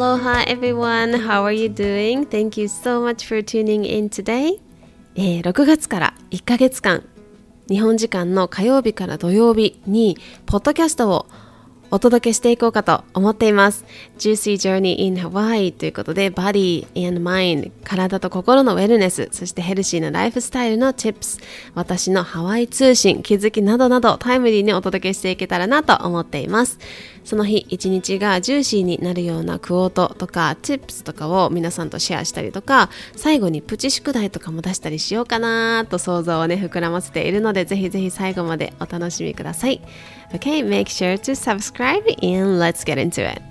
Aloha everyone, how are you doing? Thank you so much for tuning in today. えー、6月から1ヶ月間、日本時間の火曜日から土曜日に、ポッドキャストをお届けしていこうかと思っています。Juicy Journey in Hawaii ということで、Body and Mind、体と心のウェルネス、そしてヘルシーなライフスタイルの Tips、私のハワイ通信、気づきなどなどタイムリーにお届けしていけたらなと思っています。その日一日がジューシーになるようなクオートとか Tips とかを皆さんとシェアしたりとか、最後にプチ宿題とかも出したりしようかなと想像をね、膨らませているので、ぜひぜひ最後までお楽しみください。Okay, make sure to subscribe and let's get into it.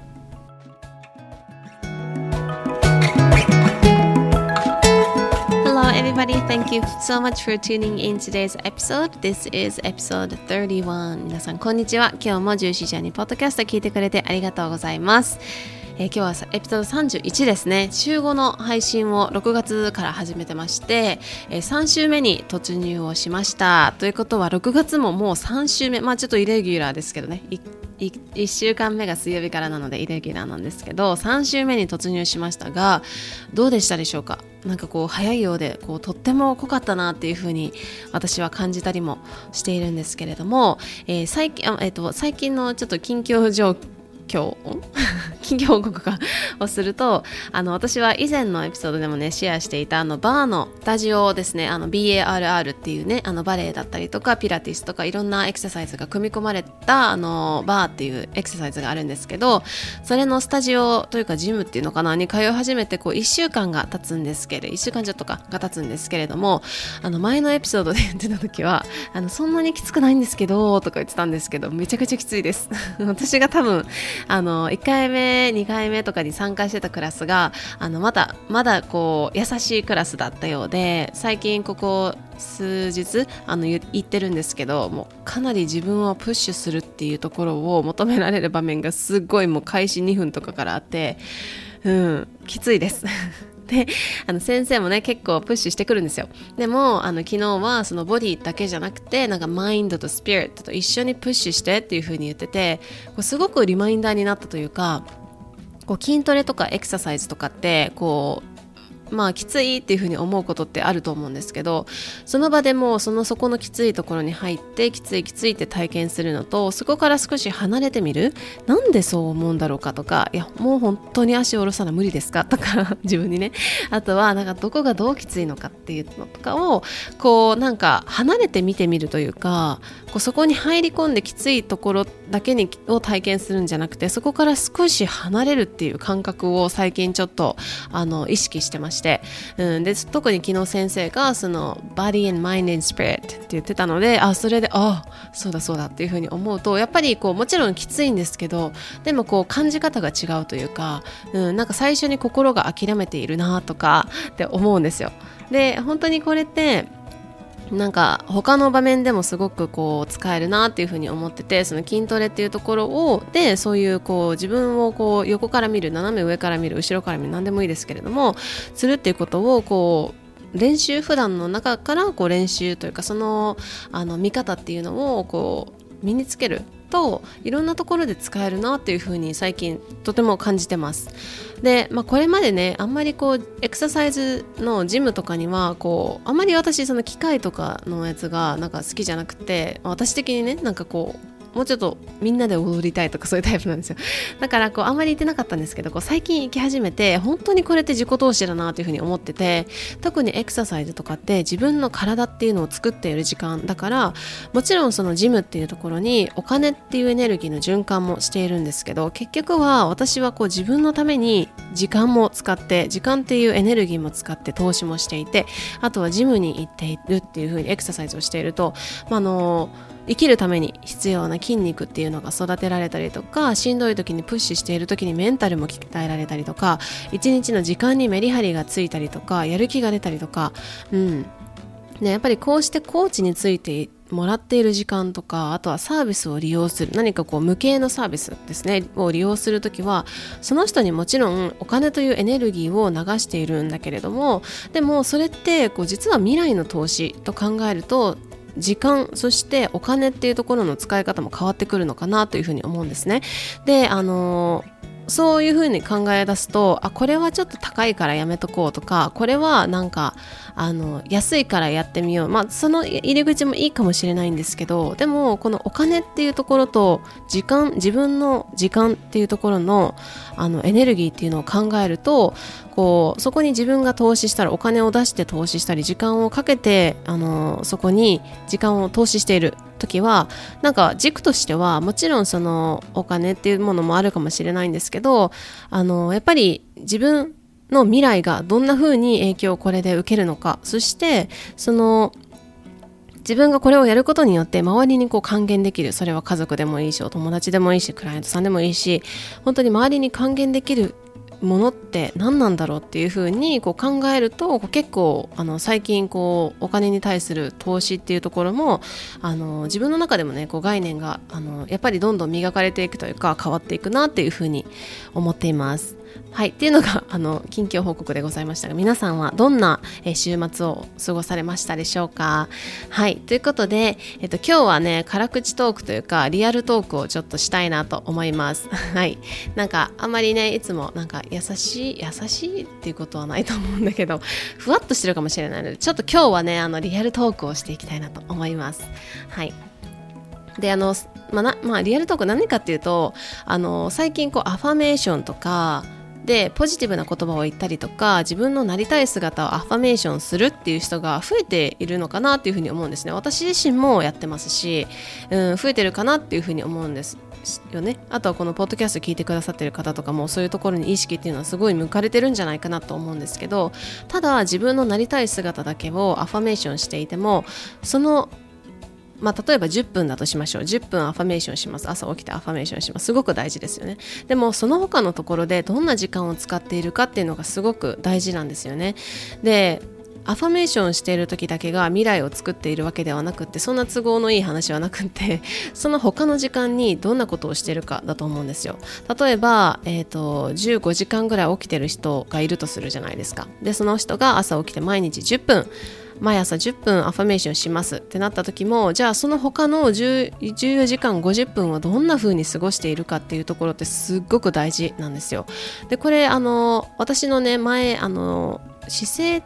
Everybody. Thank you so much for tuning in today's episode. This is episode 31. 皆さん、こんにちは。今日もジューシージャーにポッドキャスト聞いてくれてありがとうございます。えー、今日はエピソード31ですね週5の配信を6月から始めてまして、えー、3週目に突入をしましたということは6月ももう3週目まあちょっとイレギュラーですけどね1週間目が水曜日からなのでイレギュラーなんですけど3週目に突入しましたがどうでしたでしょうか？なんかこう早いようでこうとっても濃かったなっていうふうに私は感じたりもしているんですけれども、えー、最近えーと最近のちょっと近況状況況近況報告かをするとあの私は以前のエピソードでもねシェアしていたあのバーのスタジオですね。あの BARR っていうねあのバレエだったりとかピラティスとかいろんなエクササイズが組み込まれたあのバーっていうエクササイズがあるんですけどそれのスタジオというかジムっていうのかなに通い始めてこう1週間が経つんですけれど1週間ちょっとかが経つんですけれどもあの前のエピソードで言ってた時はあのそんなにきつくないんですけどとか言ってたんですけどめちゃくちゃきついです。私が多分あの1回目2回目とかに参加してたクラスがあのまだまだこう優しいクラスだったようで最近ここ数日あの言ってるんですけどもうかなり自分をプッシュするっていうところを求められる場面がすごいもう開始2分とかからあってうんきついです。で あの先生もね結構プッシュしてくるんですよ。でもあの昨日はそのボディだけじゃなくてなんかマインドとスピリットと一緒にプッシュしてっていう風に言っててこうすごくリマインダーになったというかこう筋トレとかエクササイズとかってこうまあきついっていうふうに思うことってあると思うんですけどその場でもその底のきついところに入ってきついきついって体験するのとそこから少し離れてみる。なんでそう思うんだろうかとかいやもう本当に足を下ろさな無理ですか？とか自分にね。あとはなんかどこがどうきついのかっていうのとかをこうなんか離れて見てみるというかこうそこに入り込んできついところだけにを体験するんじゃなくてそこから少し離れるっていう感覚を最近ちょっとあの意識してました。して、うん、で特に昨日先生がその body and mind and spirit って言ってたのであそれであそうだそうだっていうふうに思うとやっぱりこうもちろんきついんですけどでもこう感じ方が違うというか、うん、なんか最初に心が諦めているなとかって思うんですよ。で本当にこれってなんか他の場面でもすごくこう使えるなっていうふうに思っててその筋トレっていうところをでそういうこう自分をこう横から見る斜め上から見る後ろから見る何でもいいですけれどもするっていうことをこう練習普段の中からこう練習というかそのあの見方っていうのをこう身につけるといろんなところで使えるなっていうふうに最近とても感じてます。で、まあ、これまでねあんまりこうエクササイズのジムとかにはこうあんまり私その機械とかのやつがなんか好きじゃなくて私的にねなんかこうもうちょっとみんなで踊りたいとかそういうタイプなんですよ。だからこうあんまり行ってなかったんですけどこう最近行き始めて本当にこれって自己投資だなというふうに思ってて特にエクササイズとかって自分の体っていうのを作っている時間だからもちろんそのジムっていうところにお金っていうエネルギーの循環もしているんですけど結局は私はこう自分のために時間も使って時間っていうエネルギーも使って投資もしていてあとはジムに行っているっていうふうにエクササイズをしていると、まあ、あの生きるために必要な筋肉っていうのが育てられたりとかしんどい時にプッシュしている時にメンタルも鍛えられたりとか一日の時間にメリハリがついたりとかやる気が出たりとかうん。ね、やっぱりこうしてコーチについてもらっている時間とかあとはサービスを利用する。何かこう無形のサービスですねを利用する時はその人にもちろんお金というエネルギーを流しているんだけれどもでもそれってこう実は未来の投資と考えると時間そしてお金っていうところの使い方も変わってくるのかなというふうに思うんですね。であのそういうふうに考え出すとあこれはちょっと高いからやめとこうとかこれはなんかあの安いからやってみよう。まあその入り口もいいかもしれないんですけどでもこのお金っていうところと時間自分の時間っていうところのあのエネルギーっていうのを考えるとこうそこに自分が投資したらお金を出して投資したり時間をかけてあのそこに時間を投資している時はなんか軸としてはもちろんそのお金っていうものもあるかもしれないんですけどあのやっぱり自分の未来がどんな風に影響をこれで受けるのかそしてその自分がこれをやることによって周りにこう還元できるそれは家族でもいいしお友達でもいいしクライアントさんでもいいし本当に周りに還元できるものって何なんだろうっていうふうにこう考えると結構あの最近こうお金に対する投資っていうところもあの自分の中でもねこう概念があのやっぱりどんどん磨かれていくというか変わっていくなっていうふうに思っています。はい、っていうのが あの近況報告でございましたが皆さんはどんな、え週末を過ごされましたでしょうか？はい。ということで、えっと、今日はね辛口トークというかリアルトークをちょっとしたいなと思います。はい。なんかあんまりねいつもなんか優しい優しいっていうことはないと思うんだけどふわっとしてるかもしれないのでちょっと今日はねあのリアルトークをしていきたいなと思います。はい。であのまあ、まあ、リアルトーク何かっていうとあの最近こうアファメーションとかでポジティブな言葉を言ったりとか自分のなりたい姿をアファメーションするっていう人が増えているのかなっていうふうに思うんですね。私自身もやってますし、うん、増えてるかなっていうふうに思うんですよね。あとはこのポッドキャスト聞いてくださってる方とかもそういうところに意識っていうのはすごい向かれてるんじゃないかなと思うんですけどただ自分のなりたい姿だけをアファメーションしていてもそのまあ、例えば10分だとしましょう。10分アファメーションします。朝起きてアファメーションします。すごく大事ですよね。でもその他のところでどんな時間を使っているかっていうのがすごく大事なんですよね。でアファメーションしている時だけが未来を作っているわけではなくってそんな都合のいい話はなくって その他の時間にどんなことをしているかだと思うんですよ例えば、えーと、15時間ぐらい起きてる人がいるとするじゃないですかでその人が朝起きて毎日10分毎朝10分アファメーションしますってなった時もじゃあその他の14時間50分はどんな風に過ごしているかっていうところってすっごく大事なんですよ。でこれあの私のね前あの姿勢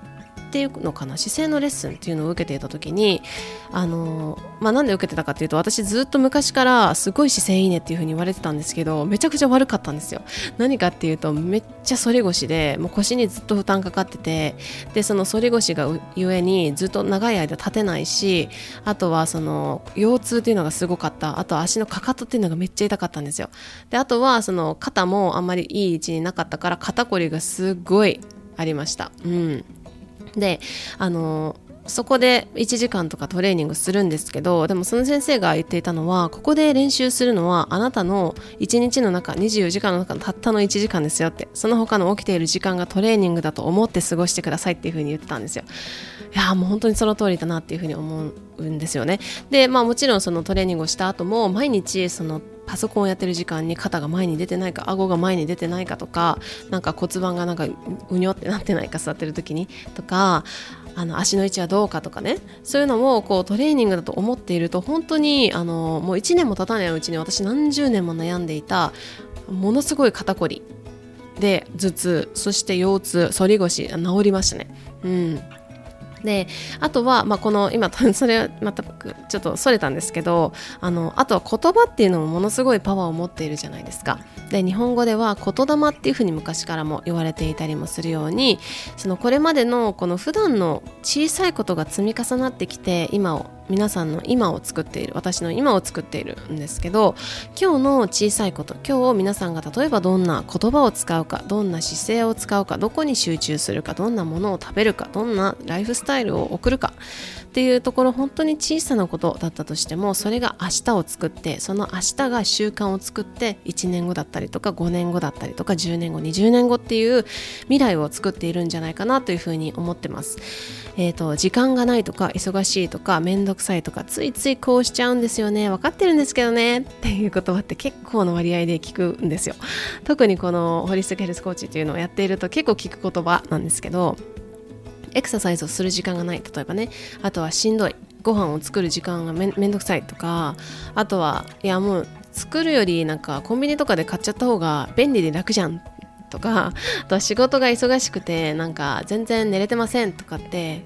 っていうのかな姿勢のレッスンっていうのを受けていた時にあの、まあ、なんで受けてたかっていうと私ずっと昔からすごい姿勢いいねっていう風に言われてたんですけどめちゃくちゃ悪かったんですよ。何かっていうとめっちゃ反り腰でもう腰にずっと負担かかっててでその反り腰がゆえにずっと長い間立てないしあとはその腰痛っていうのがすごかった。あと足のかかとっていうのがめっちゃ痛かったんですよ。であとはその肩もあんまりいい位置になかったから肩こりがすごいありました。うん。であのそこで1時間とかトレーニングするんですけどでもその先生が言っていたのはここで練習するのはあなたの1日の中24時間の中のたったの1時間ですよってその他の起きている時間がトレーニングだと思って過ごしてくださいっていうふうに言ってたんですよ。いやもう本当にその通りだなっていうふうに思うんですよね。でまあもちろんそのトレーニングをした後も毎日そのパソコンをやってる時間に肩が前に出てないか顎が前に出てないかとかなんか骨盤がなんかうにょってなってないか座ってる時にとかあの足の位置はどうかとかね。そういうのもこうトレーニングだと思っていると本当にあのもう1年も経たないうちに私何十年も悩んでいたものすごい肩こりで頭痛そして腰痛反り腰治りましたね。うん。であとは、まあ、この今 それはまたちょっとそれたんですけどあのあとは言葉っていうのもものすごいパワーを持っているじゃないですか。で日本語では言霊っていうふうに昔からも言われていたりもするようにそのこれまでのこの普段の小さいことが積み重なってきて今を皆さんの今を作っている私の今を作っているんですけど今日の小さいこと今日皆さんが例えばどんな言葉を使うかどんな姿勢を使うかどこに集中するかどんなものを食べるかどんなライフスタイルを送るかっていうところ本当に小さなことだったとしてもそれが明日を作ってその明日が習慣を作って1年後だったりとか5年後だったりとか10年後20年後っていう未来を作っているんじゃないかなというふうに思ってます。えーと、時間がないとか忙しいとか面倒くさいとかついついこうしちゃうんですよね。分かってるんですけどね。っていう言葉って結構の割合で聞くんですよ。特にこのホリスティックヘルスコーチっていうのをやっていると結構聞く言葉なんですけどエクササイズをする時間がない。例えばねあとはしんどい。ご飯を作る時間がめんどくさいとかあとはいやもう作るよりなんかコンビニとかで買っちゃった方が便利で楽じゃんとかあとは仕事が忙しくてなんか全然寝れてませんとかって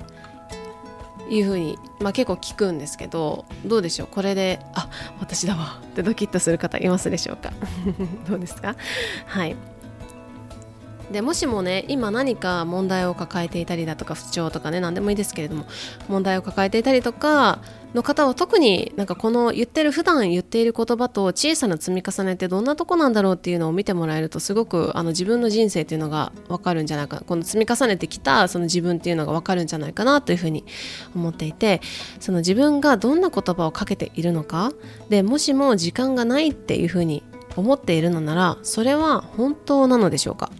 いうふうに、まあ、結構聞くんですけどどうでしょう？これであ私だわ。ってドキッとする方いますでしょうか？どうですか？はい。でもしもね今何か問題を抱えていたりだとか不調とかね何でもいいですけれども問題を抱えていたりとかの方は特になんかこの言ってる普段言っている言葉と小さな積み重ねってどんなとこなんだろうっていうのを見てもらえるとすごくあの自分の人生っていうのが分かるんじゃないかこの積み重ねてきたその自分っていうのが分かるんじゃないかなというふうに思っていてその自分がどんな言葉をかけているのかでもしも時間がないっていうふうに思っているのならそれは本当なのでしょうか？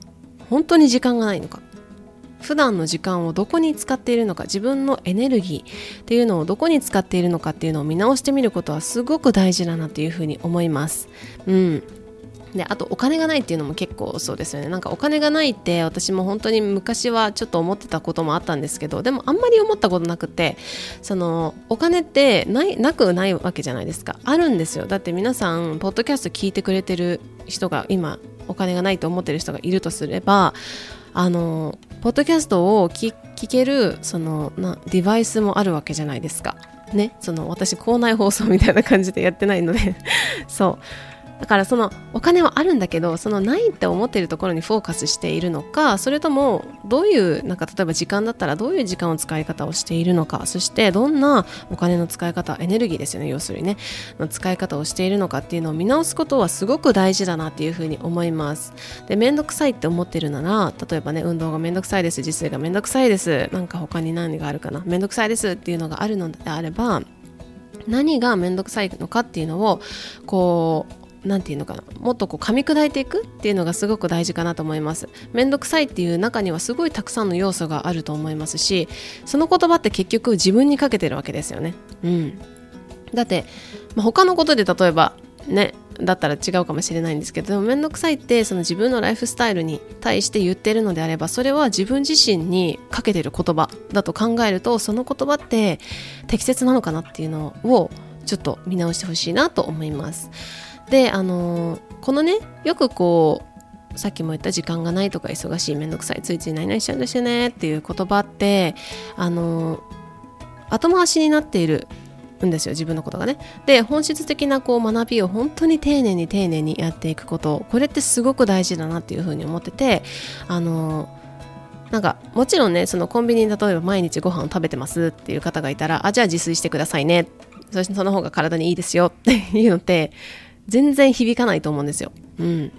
本当に時間がないのか。普段の時間をどこに使っているのか自分のエネルギーっていうのをどこに使っているのかっていうのを見直してみることはすごく大事だなっていうふうに思います。うん。であとお金がないっていうのも結構そうですよね。なんかお金がないって私も本当に昔はちょっと思ってたこともあったんですけどでもあんまり思ったことなくてそのお金ってないなくないわけじゃないですか。あるんですよ。だって皆さんポッドキャスト聞いてくれてる人が今お金がないと思ってる人がいるとすればあのポッドキャストを聞けるそのなデバイスもあるわけじゃないですか。ね、その私校内放送みたいな感じでやってないので。そう。だからそのお金はあるんだけどそのないって思っているところにフォーカスしているのかそれともどういうなんか例えば時間だったらどういう時間を使い方をしているのかそしてどんなお金の使い方エネルギーですよね要するにねの使い方をしているのかっていうのを見直すことはすごく大事だなっていうふうに思います。で面倒くさいって思ってるなら例えばね運動が面倒くさいです自炊が面倒くさいですなんか他に何があるかな面倒くさいですっていうのがあるのであれば何が面倒くさいのかっていうのをこう何て言うのかな。もっとこう噛み砕いていくっていうのがすごく大事かなと思います。めんどくさいっていう中にはすごいたくさんの要素があると思いますしその言葉って結局自分にかけてるわけですよね。うん。だって、まあ、他のことで例えばねだったら違うかもしれないんですけどでも面倒くさいってその自分のライフスタイルに対して言ってるのであればそれは自分自身にかけてる言葉だと考えるとその言葉って適切なのかなっていうのをちょっと見直してほしいなと思います。であのこのねよくこうさっきも言った時間がないとか忙しいめんどくさいついつい何々しちゃうんですよねっていう言葉ってあの後回しになっているんですよ自分のことがね。で本質的なこう学びを本当に丁寧に丁寧にやっていくことこれってすごく大事だなっていうふうに思っててあのなんかもちろんねそのコンビニに例えば毎日ご飯を食べてますっていう方がいたらあじゃあ自炊してくださいね。そしてその方が体にいいですよっていうのって全然響かないと思うんですよ。うん。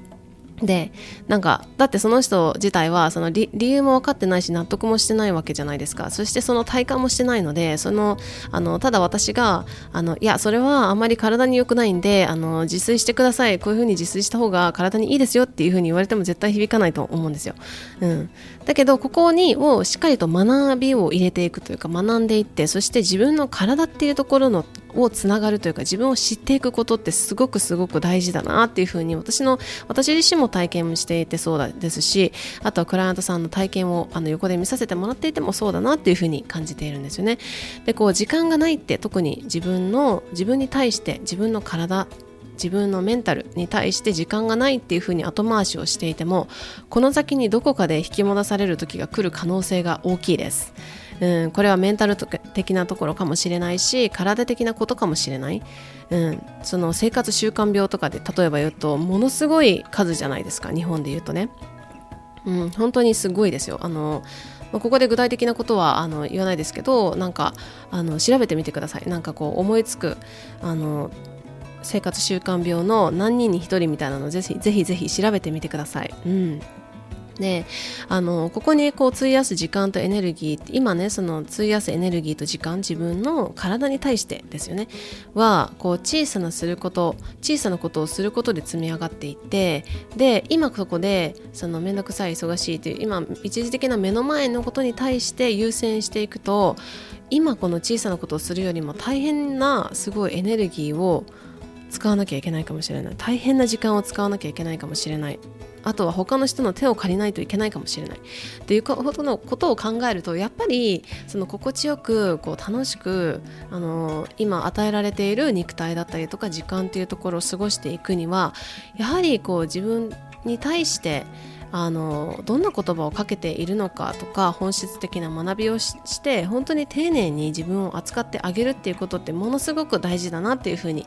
でなんかだってその人自体はその理由も分かってないし納得もしてないわけじゃないですかそしてその体感もしてないのでそのあのただ私があのいやそれはあまり体に良くないんであの自炊してくださいこういうふうに自炊した方が体にいいですよっていうふうに言われても絶対響かないと思うんですよ、うん、だけどここにをしっかりと学びを入れていくというか学んでいってそして自分の体っていうところのをつながるというか自分を知っていくことってすごくすごく大事だなっていうふうに私の私自身も体験していてそうですしあとはクライアントさんの体験をあの横で見させてもらっていてもそうだなっていうふうに感じているんですよね。でこう時間がないって特に自分の自分に対して自分の体自分のメンタルに対して時間がないっていうふうに後回しをしていてもこの先にどこかで引き戻される時が来る可能性が大きいです。うん、これはメンタル的なところかもしれないし体的なことかもしれない、うん、その生活習慣病とかで例えば言うとものすごい数じゃないですか日本で言うとね、うん、本当にすごいですよ。あのここで具体的なことはあの言わないですけどなんかあの調べてみてください。なんかこう思いつくあの生活習慣病の何人に1人みたいなのぜひぜひぜひ調べてみてください。うん。であのここにこう費やす時間とエネルギー今ねその費やすエネルギーと時間自分の体に対してですよね。はこう小さなすること小さなことをすることで積み上がっていってで今そこでその面倒くさい忙しいという今一時的な目の前のことに対して優先していくと今この小さなことをするよりも大変なすごいエネルギーを使わなきゃいけないかもしれない大変な時間を使わなきゃいけないかもしれないあとは他の人の手を借りないといけないかもしれない。っていうことのことを考えるとやっぱりその心地よくこう楽しくあの今与えられている肉体だったりとか時間っていうところを過ごしていくにはやはりこう自分に対してあのどんな言葉をかけているのかとか本質的な学びをして本当に丁寧に自分を扱ってあげるっていうことってものすごく大事だなっていうふうに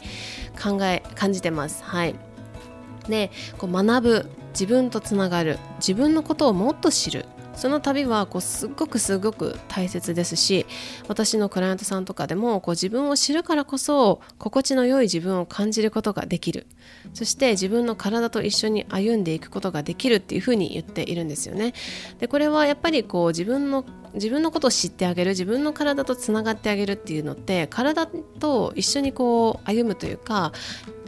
考え感じてます。はい。でこう学ぶ。自分とつながる自分のことをもっと知る。その旅はこうすっごくすごく大切ですし私のクライアントさんとかでもこう自分を知るからこそ心地の良い自分を感じることができる。そして自分の体と一緒に歩んでいくことができるっていうふうに言っているんですよね。でこれはやっぱりこう自分の自分のことを知ってあげる自分の体とつながってあげるっていうのって体と一緒にこう歩むというか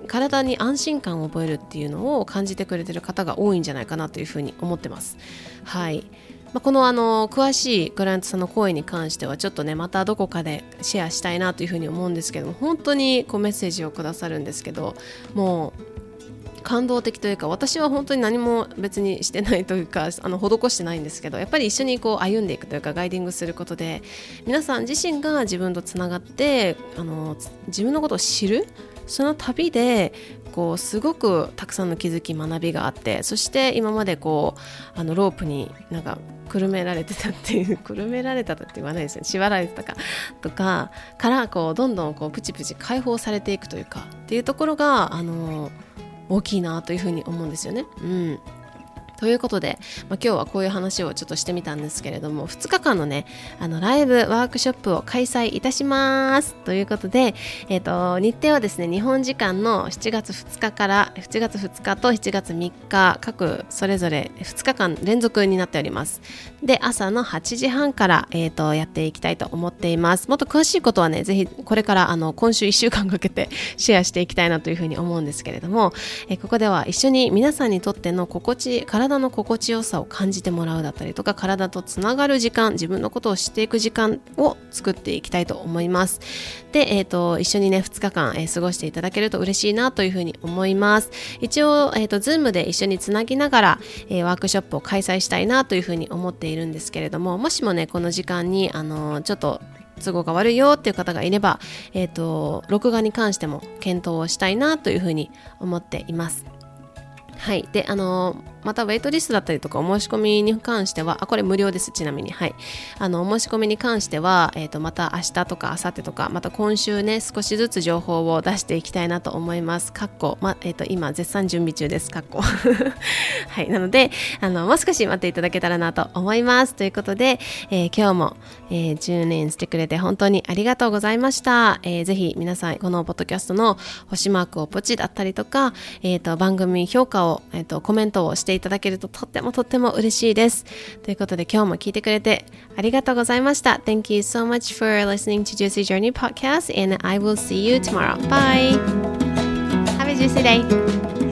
体に安心感を覚えるっていうのを感じてくれてる方が多いんじゃないかなというふうに思ってます。はいまあ、このあの詳しいクライアントさんの声に関してはちょっとねまたどこかでシェアしたいなというふうに思うんですけども本当にこうメッセージをくださるんですけどもう感動的というか私は本当に何も別にしてないというか あの施してないんですけどやっぱり一緒にこう歩んでいくというかガイディングすることで皆さん自身が自分とつながってあの自分のことを知るその旅でこうすごくたくさんの気づき学びがあってそして今までこうあのロープになんかくるめられてたっていう くるめられたって言わないですね縛られてたかとかからこうどんどんこうプチプチ解放されていくというかっていうところがあの大きいなというふうに思うんですよね。うんということで、まあ、今日はこういう話をちょっとしてみたんですけれども2日間のねあのライブワークショップを開催いたします。ということで、えーと、日程はですね日本時間の7月2日から7月2日と7月3日各それぞれ2日間連続になっております。で朝の8時半から、えーと、やっていきたいと思っています。もっと詳しいことはねぜひこれからあの今週1週間かけて シェアしていきたいなというふうに思うんですけれども、えー、ここでは一緒に皆さんにとっての心地体体の心地よさを感じてもらうだったりとか体とつながる時間自分のことを知っていく時間を作っていきたいと思いますで、えーと、一緒にね2日間、えー、過ごしていただけると嬉しいなというふうに思います一応、えーと、Zoom で一緒につなぎながら、えー、ワークショップを開催したいなというふうに思っているんですけれどももしもねこの時間にあのちょっと都合が悪いよっていう方がいれば、えーと録画に関しても検討をしたいなというふうに思っています。はい。で、あのまたウェイトリストだったりとかお申し込みに関してはあこれ無料ですちなみに。はい。あのお申し込みに関しては、えーと、また明日とか明後日とかまた今週ね少しずつ情報を出していきたいなと思います。かっこ、まえーと、今絶賛準備中です。かっこはい。なのであのもう少し待っていただけたらなと思います。ということで、えー、今日も、えー、10年してくれて本当にありがとうございました、えー、ぜひ皆さんこのポッドキャストの星マークをポチだったりとか、えーと、番組評価を、えーとコメントをしてていただけるととってもとっても嬉しいです。ということで今日も聞いてくれてありがとうございました。Thank you so much for listening to Juicy Journey podcast and I will see you tomorrow. Bye! Have a juicy day!